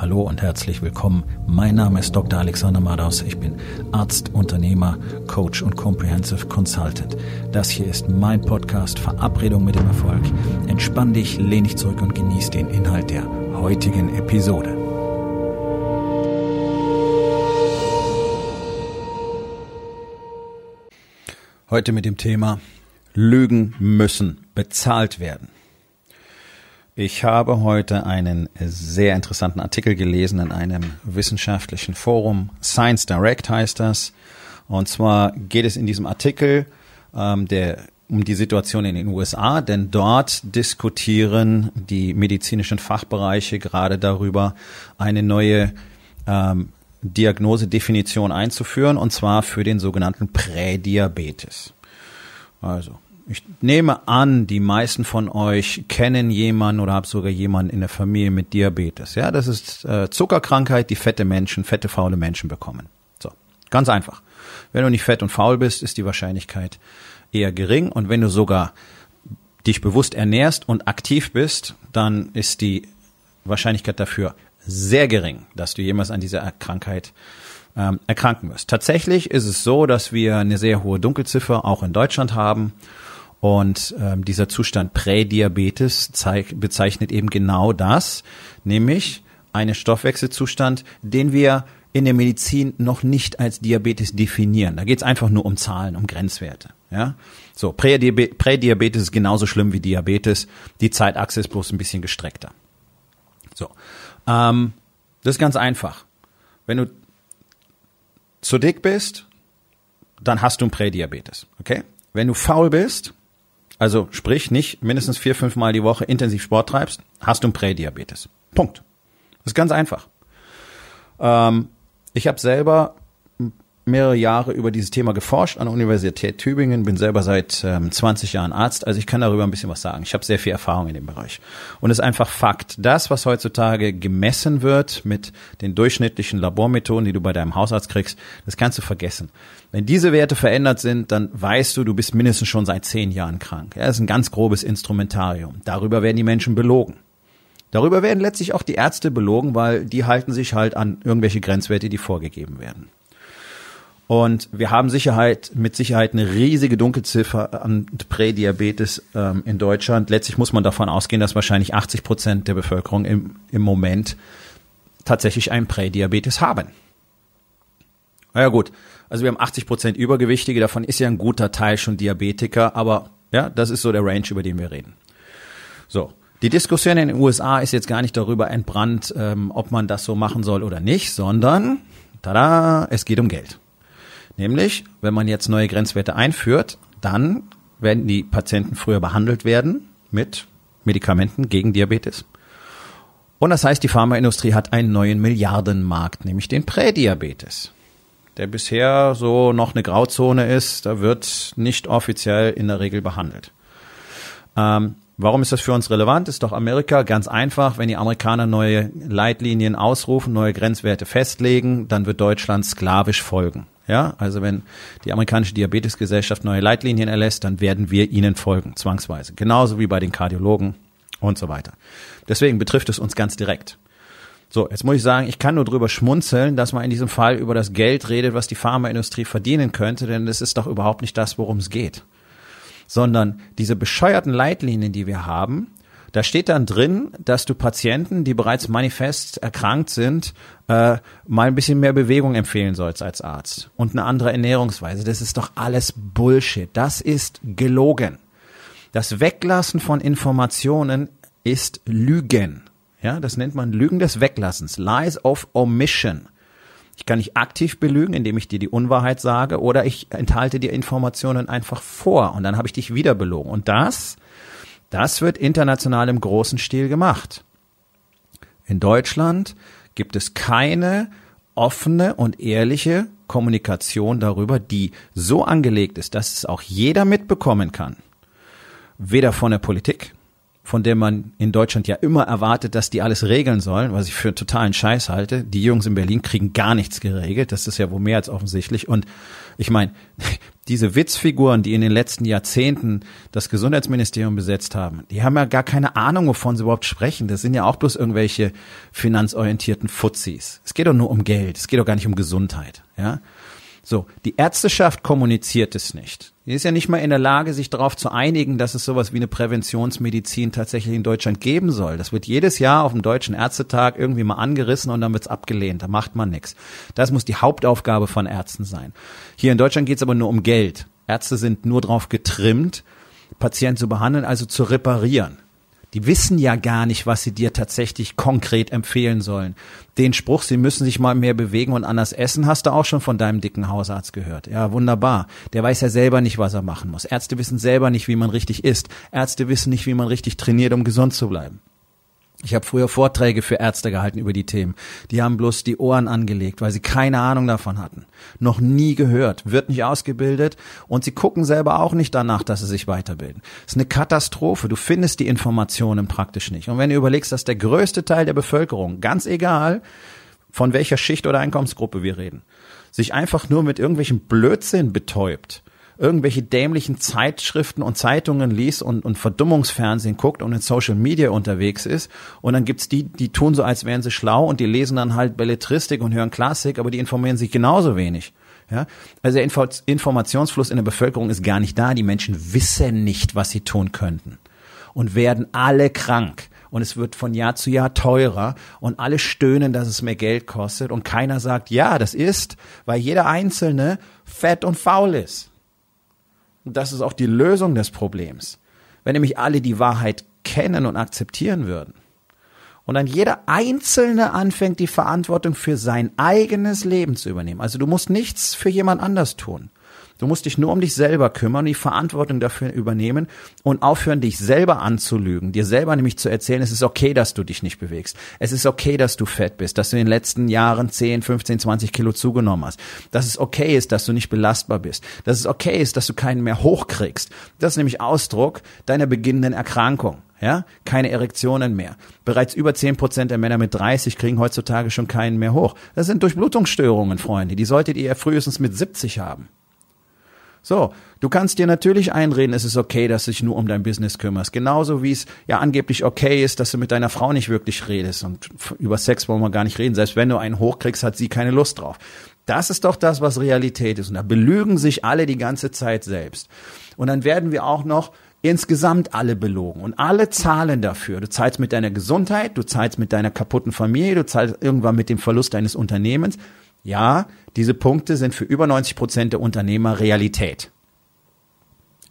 Hallo und herzlich willkommen. Mein Name ist Dr. Alexander Madaus. Ich bin Arzt, Unternehmer, Coach und Comprehensive Consultant. Das hier ist mein Podcast Verabredung mit dem Erfolg. Entspann dich, lehn dich zurück und genieß den Inhalt der heutigen Episode. Heute mit dem Thema Lügen müssen bezahlt werden. Ich habe heute einen sehr interessanten Artikel gelesen in einem wissenschaftlichen Forum. Science Direct heißt das. Und zwar geht es in diesem Artikel ähm, der, um die Situation in den USA, denn dort diskutieren die medizinischen Fachbereiche gerade darüber, eine neue ähm, Diagnosedefinition einzuführen, und zwar für den sogenannten Prädiabetes. Also ich nehme an, die meisten von euch kennen jemanden oder haben sogar jemanden in der Familie mit Diabetes. Ja, das ist äh, Zuckerkrankheit, die fette Menschen, fette, faule Menschen bekommen. So, ganz einfach. Wenn du nicht fett und faul bist, ist die Wahrscheinlichkeit eher gering. Und wenn du sogar dich bewusst ernährst und aktiv bist, dann ist die Wahrscheinlichkeit dafür sehr gering, dass du jemals an dieser Krankheit ähm, erkranken wirst. Tatsächlich ist es so, dass wir eine sehr hohe Dunkelziffer auch in Deutschland haben. Und ähm, dieser Zustand Prädiabetes zeig, bezeichnet eben genau das, nämlich einen Stoffwechselzustand, den wir in der Medizin noch nicht als Diabetes definieren. Da geht es einfach nur um Zahlen, um Grenzwerte. Ja, so Prädiabetes, Prädiabetes ist genauso schlimm wie Diabetes. Die Zeitachse ist bloß ein bisschen gestreckter. So, ähm, das ist ganz einfach. Wenn du zu dick bist, dann hast du ein Prädiabetes. Okay? Wenn du faul bist, also sprich nicht mindestens vier, fünf Mal die Woche intensiv Sport treibst, hast du ein Prädiabetes. Punkt. Das ist ganz einfach. Ähm, ich habe selber mehrere Jahre über dieses Thema geforscht an der Universität Tübingen, bin selber seit ähm, 20 Jahren Arzt, also ich kann darüber ein bisschen was sagen. Ich habe sehr viel Erfahrung in dem Bereich. Und es ist einfach Fakt, das, was heutzutage gemessen wird mit den durchschnittlichen Labormethoden, die du bei deinem Hausarzt kriegst, das kannst du vergessen. Wenn diese Werte verändert sind, dann weißt du, du bist mindestens schon seit zehn Jahren krank. Ja, das ist ein ganz grobes Instrumentarium. Darüber werden die Menschen belogen. Darüber werden letztlich auch die Ärzte belogen, weil die halten sich halt an irgendwelche Grenzwerte, die vorgegeben werden. Und wir haben Sicherheit, mit Sicherheit eine riesige Dunkelziffer an Prädiabetes ähm, in Deutschland. Letztlich muss man davon ausgehen, dass wahrscheinlich 80 Prozent der Bevölkerung im, im Moment tatsächlich einen Prädiabetes haben. Na ja gut, also wir haben 80 Prozent Übergewichtige, davon ist ja ein guter Teil schon Diabetiker, aber ja, das ist so der Range, über den wir reden. So, die Diskussion in den USA ist jetzt gar nicht darüber entbrannt, ähm, ob man das so machen soll oder nicht, sondern, tada, es geht um Geld. Nämlich, wenn man jetzt neue Grenzwerte einführt, dann werden die Patienten früher behandelt werden mit Medikamenten gegen Diabetes. Und das heißt, die Pharmaindustrie hat einen neuen Milliardenmarkt, nämlich den Prädiabetes, der bisher so noch eine Grauzone ist. Da wird nicht offiziell in der Regel behandelt. Ähm, warum ist das für uns relevant? Ist doch Amerika ganz einfach. Wenn die Amerikaner neue Leitlinien ausrufen, neue Grenzwerte festlegen, dann wird Deutschland sklavisch folgen. Ja, also wenn die amerikanische Diabetesgesellschaft neue Leitlinien erlässt, dann werden wir ihnen folgen, zwangsweise. Genauso wie bei den Kardiologen und so weiter. Deswegen betrifft es uns ganz direkt. So, jetzt muss ich sagen, ich kann nur drüber schmunzeln, dass man in diesem Fall über das Geld redet, was die Pharmaindustrie verdienen könnte, denn das ist doch überhaupt nicht das, worum es geht. Sondern diese bescheuerten Leitlinien, die wir haben, da steht dann drin, dass du Patienten, die bereits manifest erkrankt sind, äh, mal ein bisschen mehr Bewegung empfehlen sollst als Arzt und eine andere Ernährungsweise. Das ist doch alles Bullshit. Das ist gelogen. Das Weglassen von Informationen ist Lügen. Ja, das nennt man Lügen des Weglassens. Lies of Omission. Ich kann dich aktiv belügen, indem ich dir die Unwahrheit sage, oder ich enthalte dir Informationen einfach vor und dann habe ich dich wieder belogen. Und das das wird international im großen Stil gemacht. In Deutschland gibt es keine offene und ehrliche Kommunikation darüber, die so angelegt ist, dass es auch jeder mitbekommen kann. Weder von der Politik, von der man in Deutschland ja immer erwartet, dass die alles regeln sollen, was ich für einen totalen Scheiß halte. Die Jungs in Berlin kriegen gar nichts geregelt. Das ist ja wohl mehr als offensichtlich. Und ich meine, diese Witzfiguren, die in den letzten Jahrzehnten das Gesundheitsministerium besetzt haben, die haben ja gar keine Ahnung, wovon sie überhaupt sprechen. Das sind ja auch bloß irgendwelche finanzorientierten Fuzis. Es geht doch nur um Geld. Es geht doch gar nicht um Gesundheit. Ja. So, die Ärzteschaft kommuniziert es nicht. Die ist ja nicht mal in der Lage, sich darauf zu einigen, dass es sowas wie eine Präventionsmedizin tatsächlich in Deutschland geben soll. Das wird jedes Jahr auf dem Deutschen Ärztetag irgendwie mal angerissen und dann wird's abgelehnt. Da macht man nichts. Das muss die Hauptaufgabe von Ärzten sein. Hier in Deutschland geht's aber nur um Geld. Ärzte sind nur darauf getrimmt, Patienten zu behandeln, also zu reparieren. Die wissen ja gar nicht, was sie dir tatsächlich konkret empfehlen sollen. Den Spruch, sie müssen sich mal mehr bewegen und anders essen, hast du auch schon von deinem dicken Hausarzt gehört. Ja, wunderbar. Der weiß ja selber nicht, was er machen muss. Ärzte wissen selber nicht, wie man richtig isst. Ärzte wissen nicht, wie man richtig trainiert, um gesund zu bleiben. Ich habe früher Vorträge für Ärzte gehalten über die Themen. Die haben bloß die Ohren angelegt, weil sie keine Ahnung davon hatten. Noch nie gehört, wird nicht ausgebildet und sie gucken selber auch nicht danach, dass sie sich weiterbilden. Das ist eine Katastrophe. Du findest die Informationen praktisch nicht. Und wenn du überlegst, dass der größte Teil der Bevölkerung, ganz egal, von welcher Schicht oder Einkommensgruppe wir reden, sich einfach nur mit irgendwelchen Blödsinn betäubt, irgendwelche dämlichen Zeitschriften und Zeitungen liest und, und Verdummungsfernsehen guckt und in Social Media unterwegs ist. Und dann gibt's die, die tun so, als wären sie schlau und die lesen dann halt Belletristik und hören Klassik, aber die informieren sich genauso wenig. Ja, also der Info Informationsfluss in der Bevölkerung ist gar nicht da. Die Menschen wissen nicht, was sie tun könnten und werden alle krank und es wird von Jahr zu Jahr teurer und alle stöhnen, dass es mehr Geld kostet und keiner sagt, ja, das ist, weil jeder Einzelne fett und faul ist. Und das ist auch die Lösung des Problems. Wenn nämlich alle die Wahrheit kennen und akzeptieren würden und dann jeder Einzelne anfängt, die Verantwortung für sein eigenes Leben zu übernehmen. Also du musst nichts für jemand anders tun. Du musst dich nur um dich selber kümmern, die Verantwortung dafür übernehmen und aufhören, dich selber anzulügen, dir selber nämlich zu erzählen, es ist okay, dass du dich nicht bewegst. Es ist okay, dass du fett bist, dass du in den letzten Jahren 10, 15, 20 Kilo zugenommen hast. Dass es okay ist, dass du nicht belastbar bist. Dass es okay ist, dass du keinen mehr hochkriegst. Das ist nämlich Ausdruck deiner beginnenden Erkrankung. Ja, keine Erektionen mehr. Bereits über 10 Prozent der Männer mit 30 kriegen heutzutage schon keinen mehr hoch. Das sind Durchblutungsstörungen, Freunde. Die solltet ihr frühestens mit 70 haben. So, du kannst dir natürlich einreden, es ist okay, dass du dich nur um dein Business kümmerst. Genauso wie es ja angeblich okay ist, dass du mit deiner Frau nicht wirklich redest. Und über Sex wollen wir gar nicht reden. Selbst wenn du einen hochkriegst, hat sie keine Lust drauf. Das ist doch das, was Realität ist. Und da belügen sich alle die ganze Zeit selbst. Und dann werden wir auch noch insgesamt alle belogen und alle zahlen dafür. Du zahlst mit deiner Gesundheit, du zahlst mit deiner kaputten Familie, du zahlst irgendwann mit dem Verlust deines Unternehmens. Ja, diese Punkte sind für über 90 Prozent der Unternehmer Realität.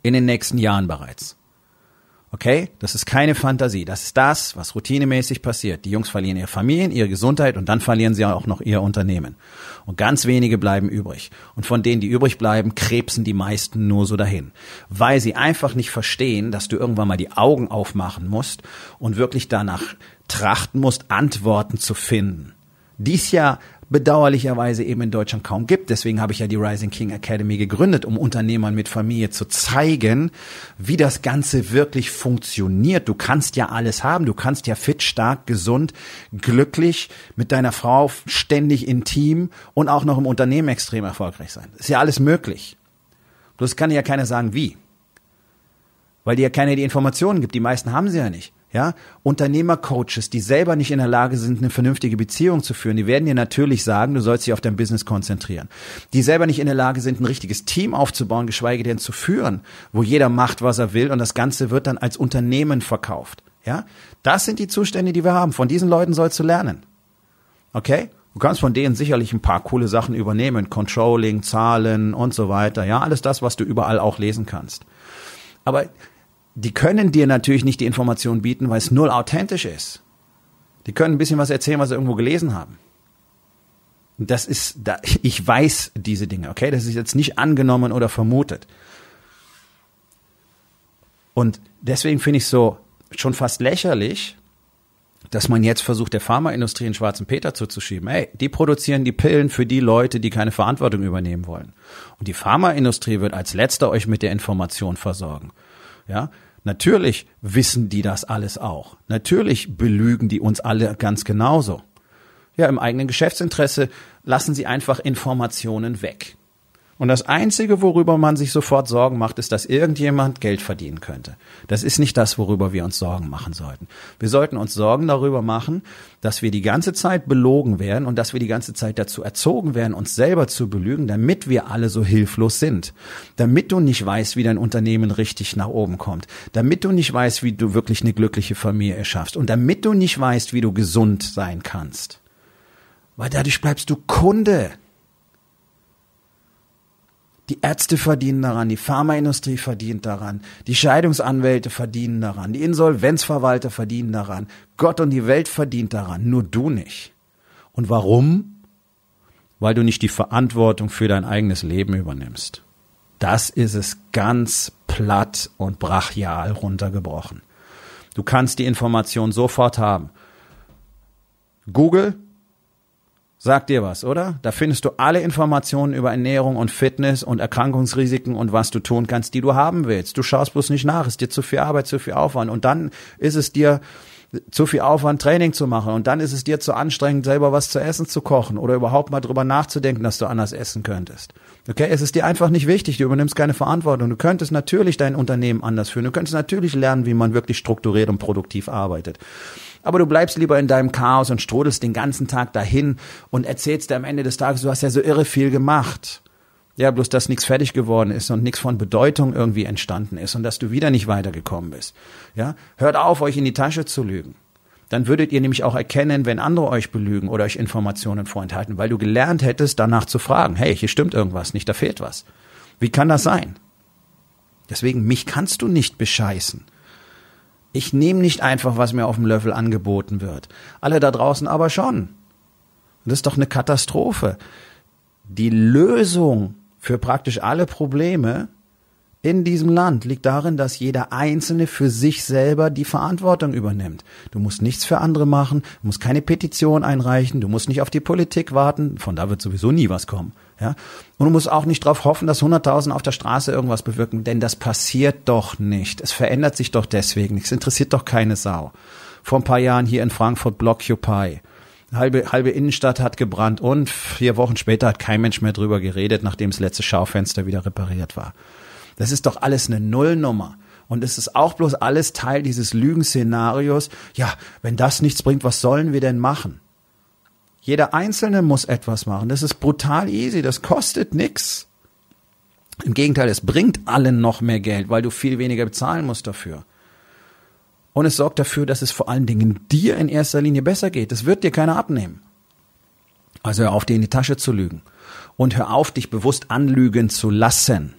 In den nächsten Jahren bereits. Okay? Das ist keine Fantasie. Das ist das, was routinemäßig passiert. Die Jungs verlieren ihre Familien, ihre Gesundheit und dann verlieren sie auch noch ihr Unternehmen. Und ganz wenige bleiben übrig. Und von denen, die übrig bleiben, krebsen die meisten nur so dahin. Weil sie einfach nicht verstehen, dass du irgendwann mal die Augen aufmachen musst und wirklich danach trachten musst, Antworten zu finden. Dies ja bedauerlicherweise eben in Deutschland kaum gibt. Deswegen habe ich ja die Rising King Academy gegründet, um Unternehmern mit Familie zu zeigen, wie das Ganze wirklich funktioniert. Du kannst ja alles haben. Du kannst ja fit, stark, gesund, glücklich mit deiner Frau ständig intim und auch noch im Unternehmen extrem erfolgreich sein. ist ja alles möglich. Bloß kann ja keiner sagen, wie. Weil dir ja keiner die Informationen gibt. Die meisten haben sie ja nicht. Ja, Unternehmercoaches, die selber nicht in der Lage sind, eine vernünftige Beziehung zu führen, die werden dir natürlich sagen, du sollst dich auf dein Business konzentrieren. Die selber nicht in der Lage sind, ein richtiges Team aufzubauen, geschweige denn zu führen, wo jeder macht, was er will und das Ganze wird dann als Unternehmen verkauft. Ja, das sind die Zustände, die wir haben. Von diesen Leuten sollst du lernen. Okay? Du kannst von denen sicherlich ein paar coole Sachen übernehmen. Controlling, Zahlen und so weiter. Ja, alles das, was du überall auch lesen kannst. Aber die können dir natürlich nicht die Information bieten, weil es null authentisch ist. Die können ein bisschen was erzählen, was sie irgendwo gelesen haben. Das ist, da, ich weiß diese Dinge, okay? Das ist jetzt nicht angenommen oder vermutet. Und deswegen finde ich so schon fast lächerlich, dass man jetzt versucht, der Pharmaindustrie einen schwarzen Peter zuzuschieben. Hey, die produzieren die Pillen für die Leute, die keine Verantwortung übernehmen wollen. Und die Pharmaindustrie wird als letzter euch mit der Information versorgen. Ja, Natürlich wissen die das alles auch. Natürlich belügen die uns alle ganz genauso. Ja, im eigenen Geschäftsinteresse lassen sie einfach Informationen weg. Und das Einzige, worüber man sich sofort Sorgen macht, ist, dass irgendjemand Geld verdienen könnte. Das ist nicht das, worüber wir uns Sorgen machen sollten. Wir sollten uns Sorgen darüber machen, dass wir die ganze Zeit belogen werden und dass wir die ganze Zeit dazu erzogen werden, uns selber zu belügen, damit wir alle so hilflos sind. Damit du nicht weißt, wie dein Unternehmen richtig nach oben kommt. Damit du nicht weißt, wie du wirklich eine glückliche Familie erschaffst. Und damit du nicht weißt, wie du gesund sein kannst. Weil dadurch bleibst du Kunde. Die Ärzte verdienen daran, die Pharmaindustrie verdient daran, die Scheidungsanwälte verdienen daran, die Insolvenzverwalter verdienen daran, Gott und die Welt verdient daran, nur du nicht. Und warum? Weil du nicht die Verantwortung für dein eigenes Leben übernimmst. Das ist es ganz platt und brachial runtergebrochen. Du kannst die Information sofort haben. Google Sag dir was, oder? Da findest du alle Informationen über Ernährung und Fitness und Erkrankungsrisiken und was du tun kannst, die du haben willst. Du schaust bloß nicht nach, ist dir zu viel Arbeit, zu viel Aufwand und dann ist es dir zu viel Aufwand, Training zu machen und dann ist es dir zu anstrengend, selber was zu essen zu kochen oder überhaupt mal drüber nachzudenken, dass du anders essen könntest. Okay, es ist dir einfach nicht wichtig, du übernimmst keine Verantwortung. Du könntest natürlich dein Unternehmen anders führen, du könntest natürlich lernen, wie man wirklich strukturiert und produktiv arbeitet aber du bleibst lieber in deinem Chaos und strudelst den ganzen Tag dahin und erzählst dir am Ende des Tages, du hast ja so irre viel gemacht. Ja, bloß dass nichts fertig geworden ist und nichts von Bedeutung irgendwie entstanden ist und dass du wieder nicht weitergekommen bist. Ja, hört auf, euch in die Tasche zu lügen. Dann würdet ihr nämlich auch erkennen, wenn andere euch belügen oder euch Informationen vorenthalten, weil du gelernt hättest, danach zu fragen, hey, hier stimmt irgendwas nicht, da fehlt was. Wie kann das sein? Deswegen, mich kannst du nicht bescheißen. Ich nehme nicht einfach, was mir auf dem Löffel angeboten wird. Alle da draußen aber schon. Das ist doch eine Katastrophe. Die Lösung für praktisch alle Probleme in diesem Land liegt darin, dass jeder Einzelne für sich selber die Verantwortung übernimmt. Du musst nichts für andere machen, du musst keine Petition einreichen, du musst nicht auf die Politik warten, von da wird sowieso nie was kommen. Ja? Und du musst auch nicht darauf hoffen, dass 100.000 auf der Straße irgendwas bewirken, denn das passiert doch nicht. Es verändert sich doch deswegen. Es interessiert doch keine Sau. Vor ein paar Jahren hier in Frankfurt Blockupy. Halbe, halbe Innenstadt hat gebrannt und vier Wochen später hat kein Mensch mehr drüber geredet, nachdem das letzte Schaufenster wieder repariert war. Das ist doch alles eine Nullnummer. Und es ist auch bloß alles Teil dieses Lügenszenarios. Ja, wenn das nichts bringt, was sollen wir denn machen? Jeder Einzelne muss etwas machen. Das ist brutal easy. Das kostet nix. Im Gegenteil, es bringt allen noch mehr Geld, weil du viel weniger bezahlen musst dafür. Und es sorgt dafür, dass es vor allen Dingen dir in erster Linie besser geht. Das wird dir keiner abnehmen. Also hör auf, dir in die Tasche zu lügen. Und hör auf, dich bewusst anlügen zu lassen.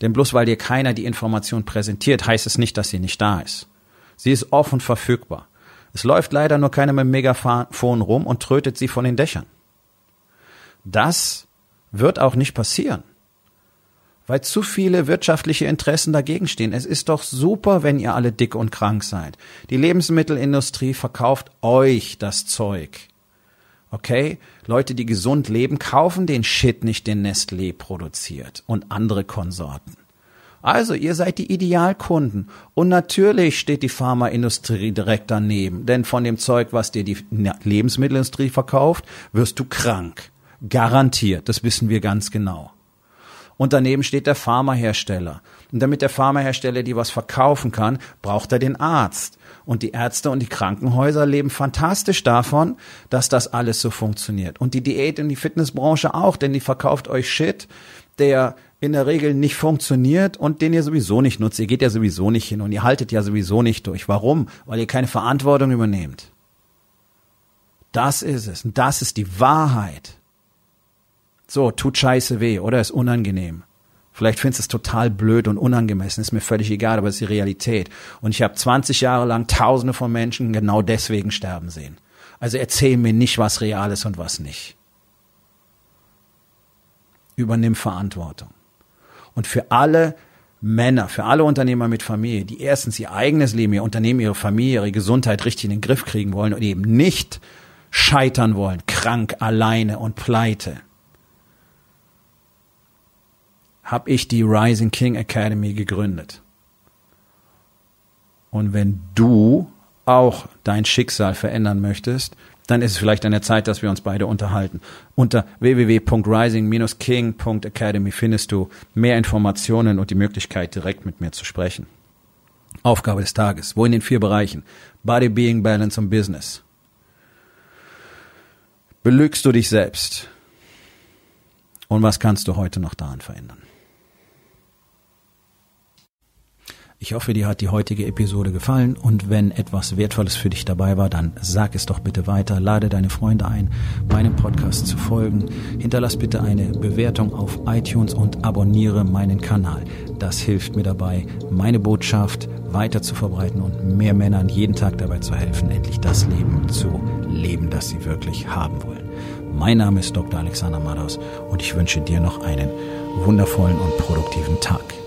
Denn bloß weil dir keiner die Information präsentiert, heißt es nicht, dass sie nicht da ist. Sie ist offen verfügbar. Es läuft leider nur keiner mit dem Megafon rum und trötet sie von den Dächern. Das wird auch nicht passieren, weil zu viele wirtschaftliche Interessen dagegen stehen. Es ist doch super, wenn ihr alle dick und krank seid. Die Lebensmittelindustrie verkauft euch das Zeug. Okay? Leute, die gesund leben, kaufen den Shit nicht, den Nestlé produziert und andere Konsorten. Also, ihr seid die Idealkunden. Und natürlich steht die Pharmaindustrie direkt daneben. Denn von dem Zeug, was dir die Lebensmittelindustrie verkauft, wirst du krank. Garantiert. Das wissen wir ganz genau. Und daneben steht der Pharmahersteller. Und damit der Pharmahersteller dir was verkaufen kann, braucht er den Arzt. Und die Ärzte und die Krankenhäuser leben fantastisch davon, dass das alles so funktioniert. Und die Diät- und die Fitnessbranche auch, denn die verkauft euch Shit, der in der Regel nicht funktioniert und den ihr sowieso nicht nutzt. Ihr geht ja sowieso nicht hin und ihr haltet ja sowieso nicht durch. Warum? Weil ihr keine Verantwortung übernehmt. Das ist es. Und das ist die Wahrheit. So, tut scheiße weh oder ist unangenehm. Vielleicht findest du es total blöd und unangemessen, ist mir völlig egal, aber es ist die Realität. Und ich habe 20 Jahre lang Tausende von Menschen genau deswegen sterben sehen. Also erzähl mir nicht, was real ist und was nicht. Übernimm Verantwortung. Und für alle Männer, für alle Unternehmer mit Familie, die erstens ihr eigenes Leben, ihr Unternehmen, ihre Familie, ihre Gesundheit richtig in den Griff kriegen wollen und eben nicht scheitern wollen, krank, alleine und pleite, habe ich die Rising King Academy gegründet. Und wenn du auch dein Schicksal verändern möchtest, dann ist es vielleicht an der Zeit, dass wir uns beide unterhalten. Unter www.rising-king.academy findest du mehr Informationen und die Möglichkeit, direkt mit mir zu sprechen. Aufgabe des Tages. Wo in den vier Bereichen? Body, Being, Balance und Business. Belügst du dich selbst? Und was kannst du heute noch daran verändern? Ich hoffe, dir hat die heutige Episode gefallen und wenn etwas Wertvolles für dich dabei war, dann sag es doch bitte weiter, lade deine Freunde ein, meinem Podcast zu folgen, hinterlass bitte eine Bewertung auf iTunes und abonniere meinen Kanal. Das hilft mir dabei, meine Botschaft weiter zu verbreiten und mehr Männern jeden Tag dabei zu helfen, endlich das Leben zu leben, das sie wirklich haben wollen. Mein Name ist Dr. Alexander Madaus und ich wünsche dir noch einen wundervollen und produktiven Tag.